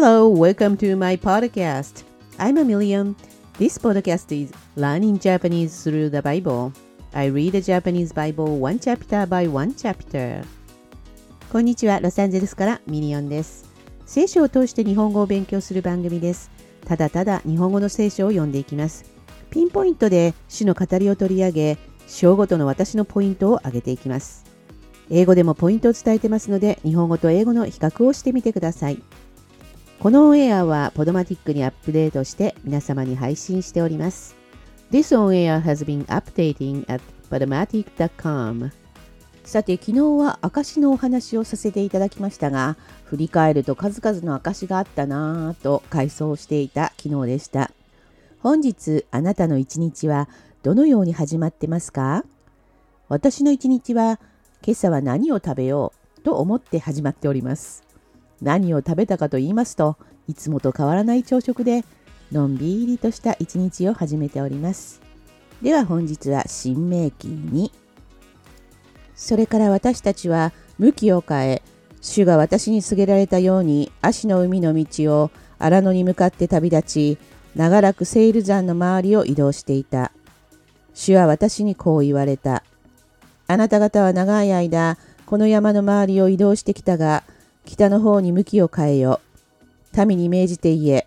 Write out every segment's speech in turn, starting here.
Hello, welcome to my podcast. I'm a million. This podcast is Learning Japanese through the Bible. I read the Japanese Bible one chapter by one chapter. こんにちは、ロサンゼルスからミリオンです。聖書を通して日本語を勉強する番組です。ただただ日本語の聖書を読んでいきます。ピンポイントで主の語りを取り上げ、章ごとの私のポイントを挙げていきます。英語でもポイントを伝えてますので、日本語と英語の比較をしてみてください。このオンエアはポドマティックにアップデートして皆様に配信しております。This on air has been updating at podomatic.com さて、昨日は証のお話をさせていただきましたが、振り返ると数々の証があったなぁと回想していた昨日でした。本日あなたの一日はどのように始まってますか？私の一日は今朝は何を食べようと思って始まっております。何を食べたかと言いますといつもと変わらない朝食でのんびりとした一日を始めております。では本日は新明期に。それから私たちは向きを変え主が私に告げられたように足の海の道を荒野に向かって旅立ち長らくセイル山の周りを移動していた。主は私にこう言われた。あなた方は長い間この山の周りを移動してきたが北の方に向きを変えよ。民に命じて言え。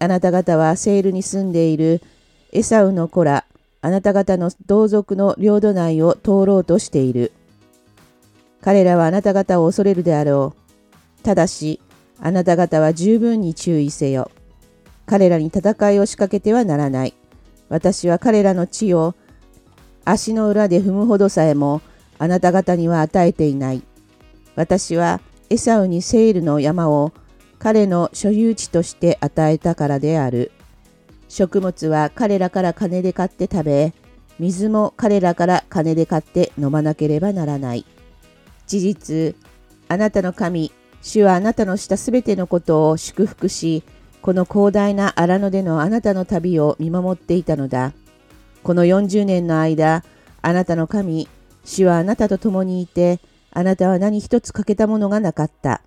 あなた方はセールに住んでいるエサウの子ら、あなた方の同族の領土内を通ろうとしている。彼らはあなた方を恐れるであろう。ただし、あなた方は十分に注意せよ。彼らに戦いを仕掛けてはならない。私は彼らの地を足の裏で踏むほどさえもあなた方には与えていない。私はエサウにセールの山を彼の所有地として与えたからである。食物は彼らから金で買って食べ、水も彼らから金で買って飲まなければならない。事実、あなたの神、主はあなたのしたすべてのことを祝福し、この広大な荒野でのあなたの旅を見守っていたのだ。この40年の間、あなたの神、主はあなたと共にいて、あなたは何一つ欠けたものがなかった。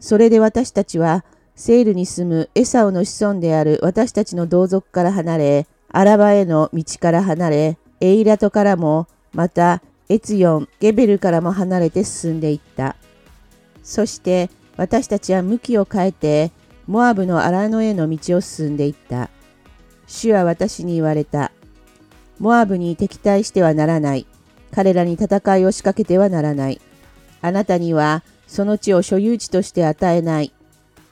それで私たちは、セールに住むエサオの子孫である私たちの同族から離れ、アラバへの道から離れ、エイラトからも、またエツヨン、ゲベルからも離れて進んでいった。そして私たちは向きを変えて、モアブの荒野への道を進んでいった。主は私に言われた。モアブに敵対してはならない。彼らに戦いを仕掛けてはならない。あなたにはその地を所有地として与えない。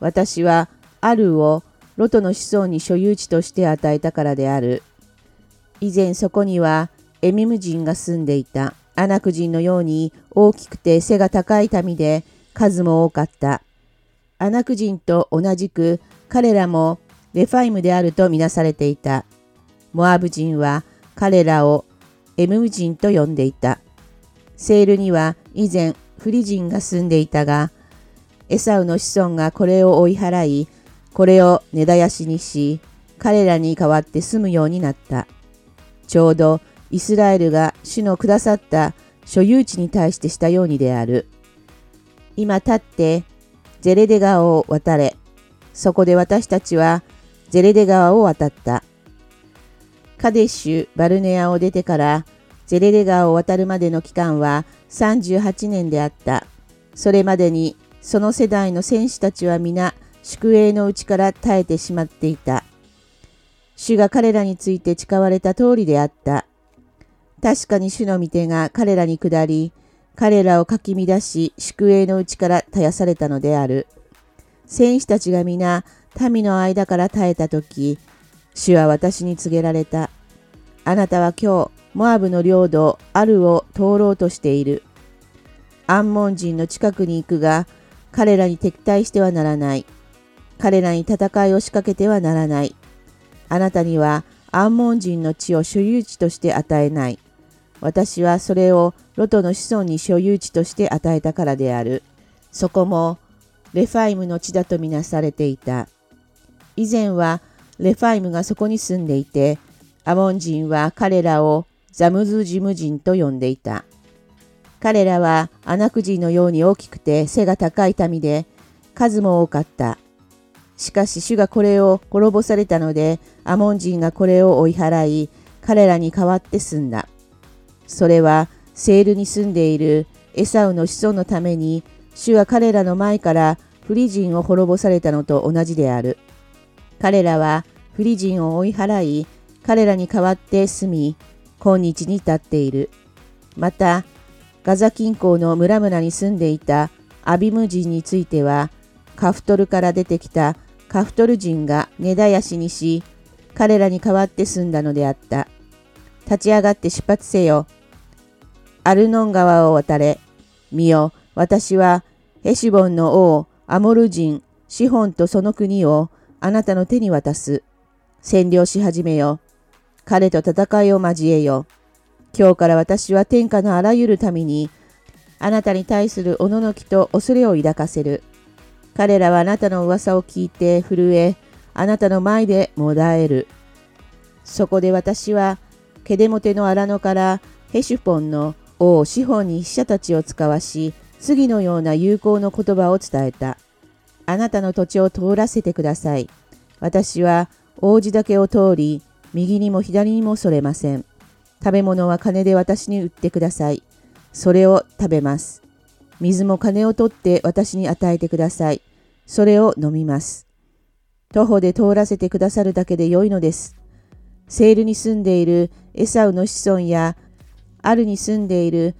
私はあるをロトの子孫に所有地として与えたからである。以前そこにはエミム人が住んでいた。アナク人のように大きくて背が高い民で数も多かった。アナク人と同じく彼らもレファイムであるとみなされていた。モアブ人は彼らをエム人と呼んでいた。セールには以前フリ人が住んでいたが、エサウの子孫がこれを追い払い、これを根絶やしにし、彼らに代わって住むようになった。ちょうどイスラエルが主のくださった所有地に対してしたようにである。今立ってゼレデ川を渡れ。そこで私たちはゼレデ川を渡った。カデシュ・バルネアを出てからゼレレ川を渡るまでの期間は38年であった。それまでにその世代の戦士たちは皆宿営のうちから耐えてしまっていた。主が彼らについて誓われた通りであった。確かに主の御手が彼らに下り、彼らをかき乱し宿営のうちから絶やされたのである。戦士たちが皆民の間から耐えた時、主は私に告げられた。あなたは今日、モアブの領土アルを通ろうとしている。アンモン人の近くに行くが、彼らに敵対してはならない。彼らに戦いを仕掛けてはならない。あなたにはアンモン人の地を所有地として与えない。私はそれをロトの子孫に所有地として与えたからである。そこもレファイムの地だとみなされていた。以前はレファイムがそこに住んでいて、アンモン人は彼らをザムズジム人と呼んでいた。彼らはアナク人のように大きくて背が高い民で、数も多かった。しかし主がこれを滅ぼされたので、アモン人がこれを追い払い、彼らに代わって住んだ。それは、セールに住んでいるエサウの子孫のために、主は彼らの前からフリ人を滅ぼされたのと同じである。彼らはフリ人を追い払い、彼らに代わって住み、今日に至っている。また、ガザ近郊の村々に住んでいたアビム人については、カフトルから出てきたカフトル人が根絶やしにし、彼らに代わって住んだのであった。立ち上がって出発せよ。アルノン川を渡れ。見よ、私はヘシボンの王、アモル人、シホンとその国をあなたの手に渡す。占領し始めよ。彼と戦いを交えよ。今日から私は天下のあらゆる民に、あなたに対するおののきと恐れを抱かせる。彼らはあなたの噂を聞いて震え、あなたの前でもだえる。そこで私は、ケデモテの荒野からヘシュポンの王シホンに使者たちを使わし、次のような友好の言葉を伝えた。あなたの土地を通らせてください。私は王子だけを通り、右にも左にもそれません。食べ物は金で私に売ってください。それを食べます。水も金を取って私に与えてください。それを飲みます。徒歩で通らせてくださるだけで良いのです。セールに住んでいるエサウの子孫や、アルに住んでいる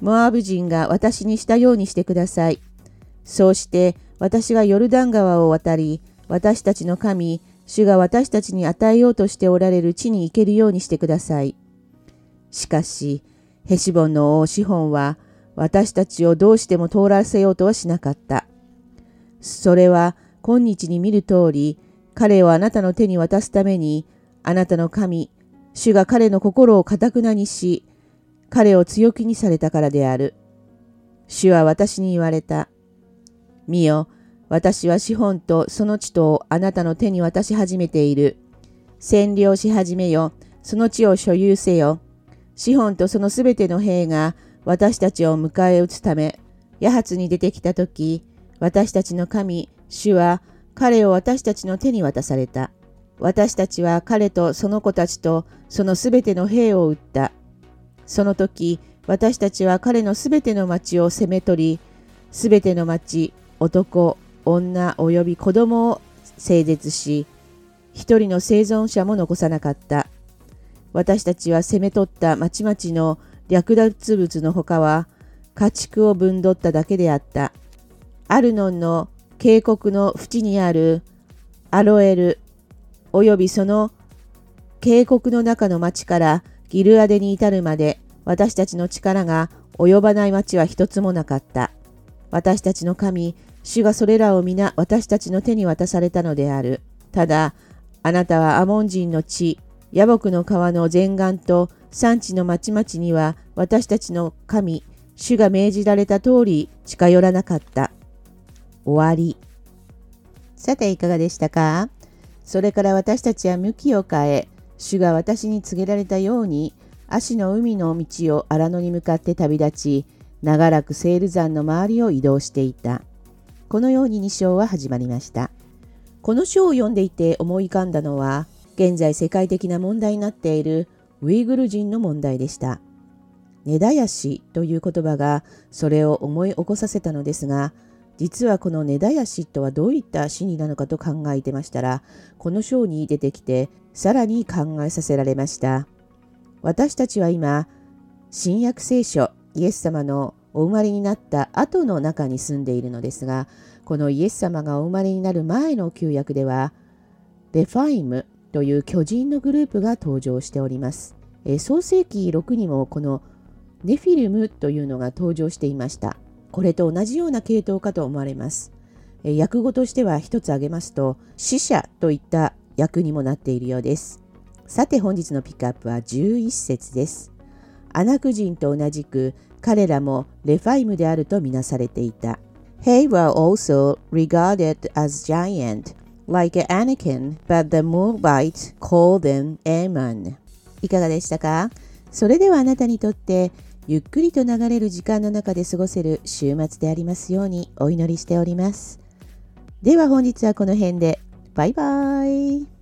モアブ人が私にしたようにしてください。そうして私がヨルダン川を渡り、私たちの神、主が私たちに与えようとしておられる地に行けるようにしてください。しかし、ヘシボンの王シホンは、私たちをどうしても通らせようとはしなかった。それは、今日に見る通り、彼をあなたの手に渡すために、あなたの神、主が彼の心をかたくなにし、彼を強気にされたからである。主は私に言われた。見よ、私は資本とその地とをあなたの手に渡し始めている。占領し始めよ。その地を所有せよ。資本とそのすべての兵が私たちを迎え撃つため、ヤハツに出てきたとき、私たちの神、主は彼を私たちの手に渡された。私たちは彼とその子たちとそのすべての兵を撃った。その時、私たちは彼のすべての町を攻め取り、すべての町、男、女及び子供を整絶し、一人の生存者も残さなかった。私たちは攻め取った町々の略奪物の他は、家畜を分取っただけであった。アルノンの渓谷の縁にあるアロエル、及びその渓谷の中の町からギルアデに至るまで、私たちの力が及ばない町は一つもなかった。私たちの神、主がそれらを皆私たちの手に渡されたのである。ただ、あなたはアモン人の地、野木の川の前岸と産地の町々には私たちの神、主が命じられた通り近寄らなかった。終わり。さていかがでしたか？それから私たちは向きを変え、主が私に告げられたように、足の海の道を荒野に向かって旅立ち、長らくセール山の周りを移動していた。このように2章は始まりました。この章を読んでいて思い浮かんだのは、現在世界的な問題になっているウイグル人の問題でした。根絶やしという言葉がそれを思い起こさせたのですが、実はこの根絶やしとはどういった死になのかと考えてましたら、この章に出てきてさらに考えさせられました。私たちは今、新約聖書、イエス様のお生まれになった後の中に住んでいるのですが、このイエス様がお生まれになる前の旧約では、レファイムという巨人のグループが登場しております。え創世記6にもこのネフィルムというのが登場していました。これと同じような系統かと思われます。訳語としては一つ挙げますと、死者といった訳にもなっているようです。さて本日のピックアップは11節です。アナク人と同じく彼らもレファイムであるとみなされていた。They were also regarded as giant, like Anakin, but the Moabites called them Ammon. いかがでしたか？それではあなたにとってゆっくりと流れる時間の中で過ごせる週末でありますようにお祈りしております。では本日はこの辺で。バイバイ。